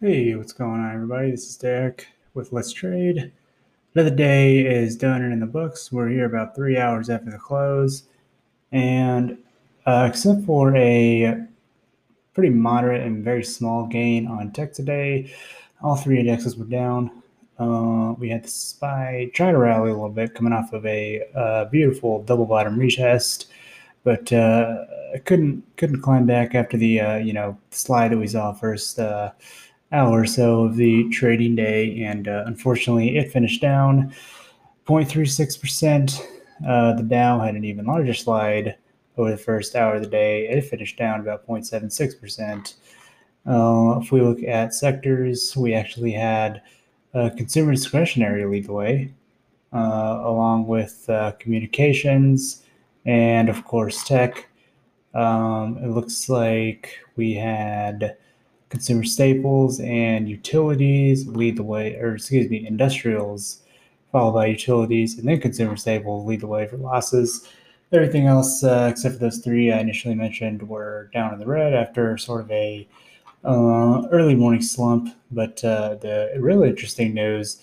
Hey, what's going on, everybody? This is Derek with Let's Trade. Another day is done and in the books. We're here about three hours after the close, and uh, except for a pretty moderate and very small gain on tech today, all three indexes were down. Uh, we had the SPY try to rally a little bit, coming off of a uh, beautiful double bottom retest, but uh, couldn't couldn't climb back after the uh, you know slide that we saw first uh, hour or so of the trading day, and uh, unfortunately, it finished down 0.36%. Uh, the Dow had an even larger slide over the first hour of the day. It finished down about 0.76%. Uh, if we look at sectors, we actually had consumer discretionary lead the way, uh, along with uh, communications and, of course, tech. Um, it looks like we had consumer staples and utilities lead the way, or excuse me, industrials followed by utilities, and then consumer staples lead the way for losses. Everything else, uh, except for those three I initially mentioned, were down in the red after sort of a uh, early morning slump. But uh, the really interesting news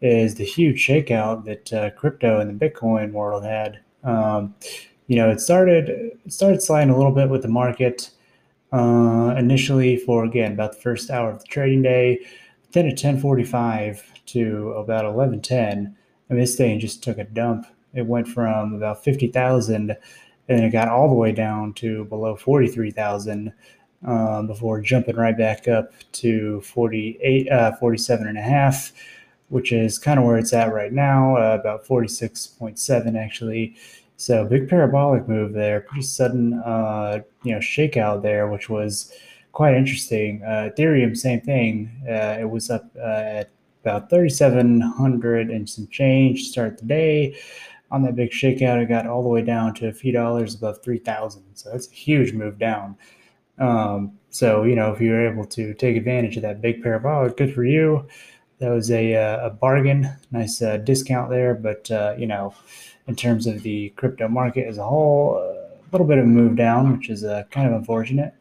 is the huge shakeout that uh, crypto and the Bitcoin world had. Um, you know, it started it started sliding a little bit with the market uh, initially for again about the first hour of the trading day. Then at 10:45 to about 11:10, I mean, this thing just took a dump. It went from about 50,000 and it got all the way down to below 43,000 um, before jumping right back up to 48, uh, 47 and a half, which is kind of where it's at right now, uh, about 46.7 actually. So big parabolic move there, pretty sudden, uh, you know, shakeout there, which was quite interesting. Uh, Ethereum, same thing. Uh, it was up uh, at about 3,700 and some change to start the day. On that big shakeout, it got all the way down to a few dollars above 3,000. So that's a huge move down. Um, so, you know, if you were able to take advantage of that big parabolic, good for you. That was a, uh, a bargain, nice uh, discount there. But, you know, in terms of the crypto market as a whole. A little bit of a move down, which is uh, kind of unfortunate.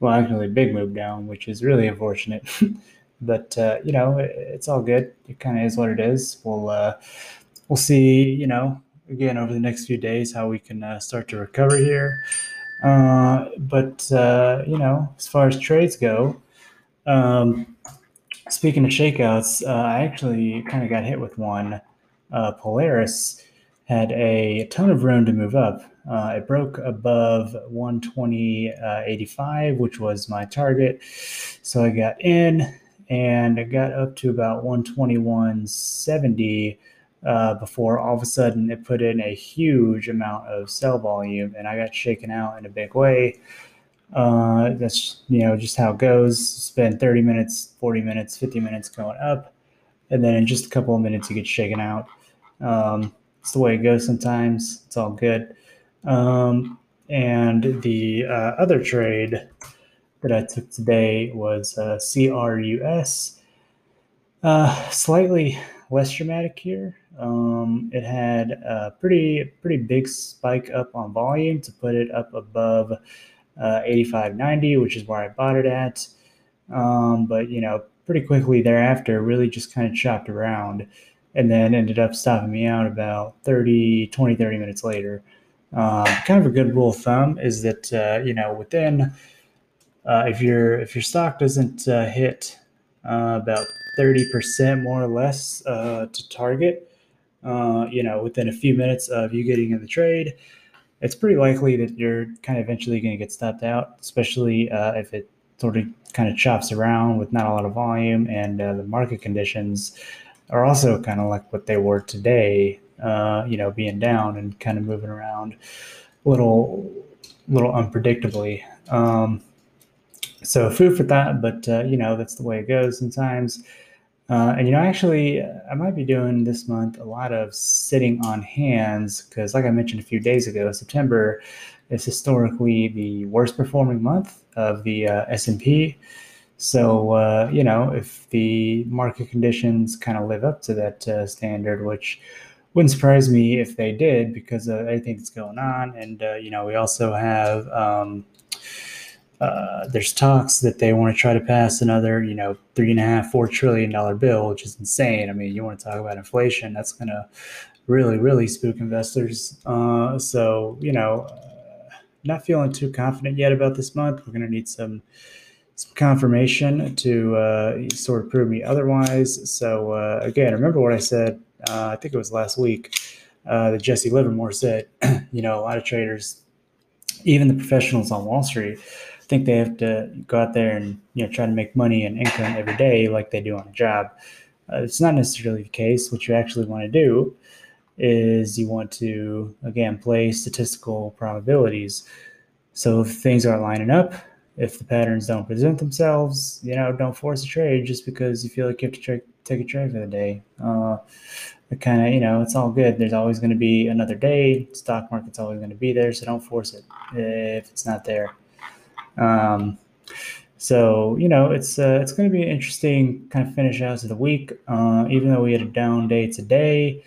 Well, actually, a big move down, which is really unfortunate. but uh, you know, it, it's all good. It kind of is what it is. We'll uh, we'll see. You know, again over the next few days how we can uh, start to recover here. Uh, but uh, you know, as far as trades go, um, speaking of shakeouts, uh, I actually kind of got hit with one. Polaris had a ton of room to move up. Uh, it broke above 120.85, uh, which was my target. So I got in and I got up to about 121.70 uh, before all of a sudden it put in a huge amount of sell volume and I got shaken out in a big way. Uh, that's you know just how it goes. Spend 30 minutes, 40 minutes, 50 minutes going up, and then in just a couple of minutes you get shaken out. Um, it's the way it goes sometimes. It's all good. Um, and the uh, other trade that I took today was uh, CRUS. Uh, slightly less dramatic here. Um, it had a pretty pretty big spike up on volume to put it up above uh, 85.90, which is where I bought it at. Um, but you know, pretty quickly thereafter, really just kind of chopped around and then ended up stopping me out about 30, 20, 30 minutes later. Um, kind of a good rule of thumb is that, uh, you know, within, uh, if your, if your stock doesn't uh, hit uh, about 30% more or less uh, to target, you know, within a few minutes of you getting in the trade, it's pretty likely that you're kind of eventually going to get stopped out, especially if it sort of kind of chops around with not a lot of volume and the market conditions are also kind of like what they were today, uh, you know, being down and kind of moving around a little, little unpredictably. Um, so food for thought, but uh, you know, that's the way it goes sometimes. Uh, and you know, actually, I might be doing this month a lot of sitting on hands because, like I mentioned a few days ago, September is historically the worst performing month of the uh, S and P. So, uh, you know, if the market conditions kind of live up to that uh, standard, which wouldn't surprise me if they did because of everything that's going on. And, uh, you know, we also have, um, uh, there's talks that they want to try to pass another, you know, three and a half, four trillion dollar bill, which is insane. I mean, you want to talk about inflation, that's going to really, really spook investors. Uh, so, you know, uh, not feeling too confident yet about this month. We're going to need some some confirmation to uh, sort of prove me otherwise. So uh, again, remember what I said. I think it was last week that Jesse Livermore said. you know, a lot of traders, even the professionals on Wall Street think they have to go out there and you know try to make money and income every day like they do on a job. Uh, it's not necessarily the case. What you actually want to do is you want to again play statistical probabilities. So if things aren't lining up, if the patterns don't present themselves, you know, don't force a trade just because you feel like you have to tra- take a trade for the day. Uh, kind of, you know, it's all good. There's always going to be another day. Stock market's always going to be there, so don't force it if it's not there. Um, so you know, it's uh, it's going to be an interesting kind of finish out to the week. Uh, even though we had a down day today,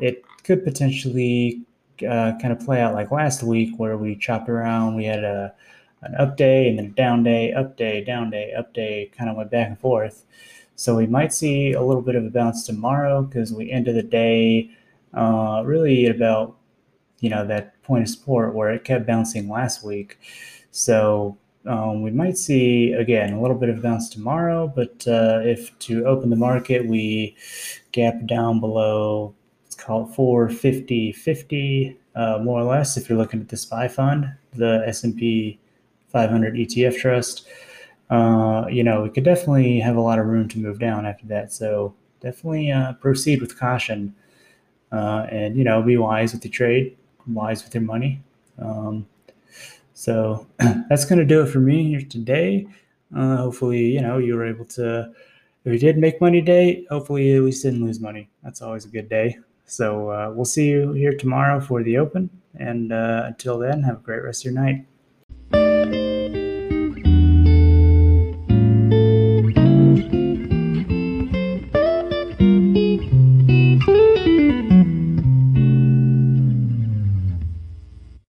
it could potentially uh, kind of play out like last week, where we chopped around. We had a an up day and then a down day, up day, down day, up day, kind of went back and forth. So we might see a little bit of a bounce tomorrow because we ended the day uh, really at about you know that point of support where it kept bouncing last week. So um, we might see again a little bit of bounce tomorrow, but uh, if to open the market we gap down below, let's call it 450 50, uh, more or less. If you're looking at the SPY fund, the S&P 500 ETF trust, uh, you know we could definitely have a lot of room to move down after that. So definitely uh, proceed with caution, uh, and you know be wise with your trade, wise with your money. Um, so that's going to do it for me here today. Uh, hopefully, you know, you were able to, if you did make money day, hopefully at least didn't lose money. That's always a good day. So uh, we'll see you here tomorrow for the open. And uh, until then, have a great rest of your night.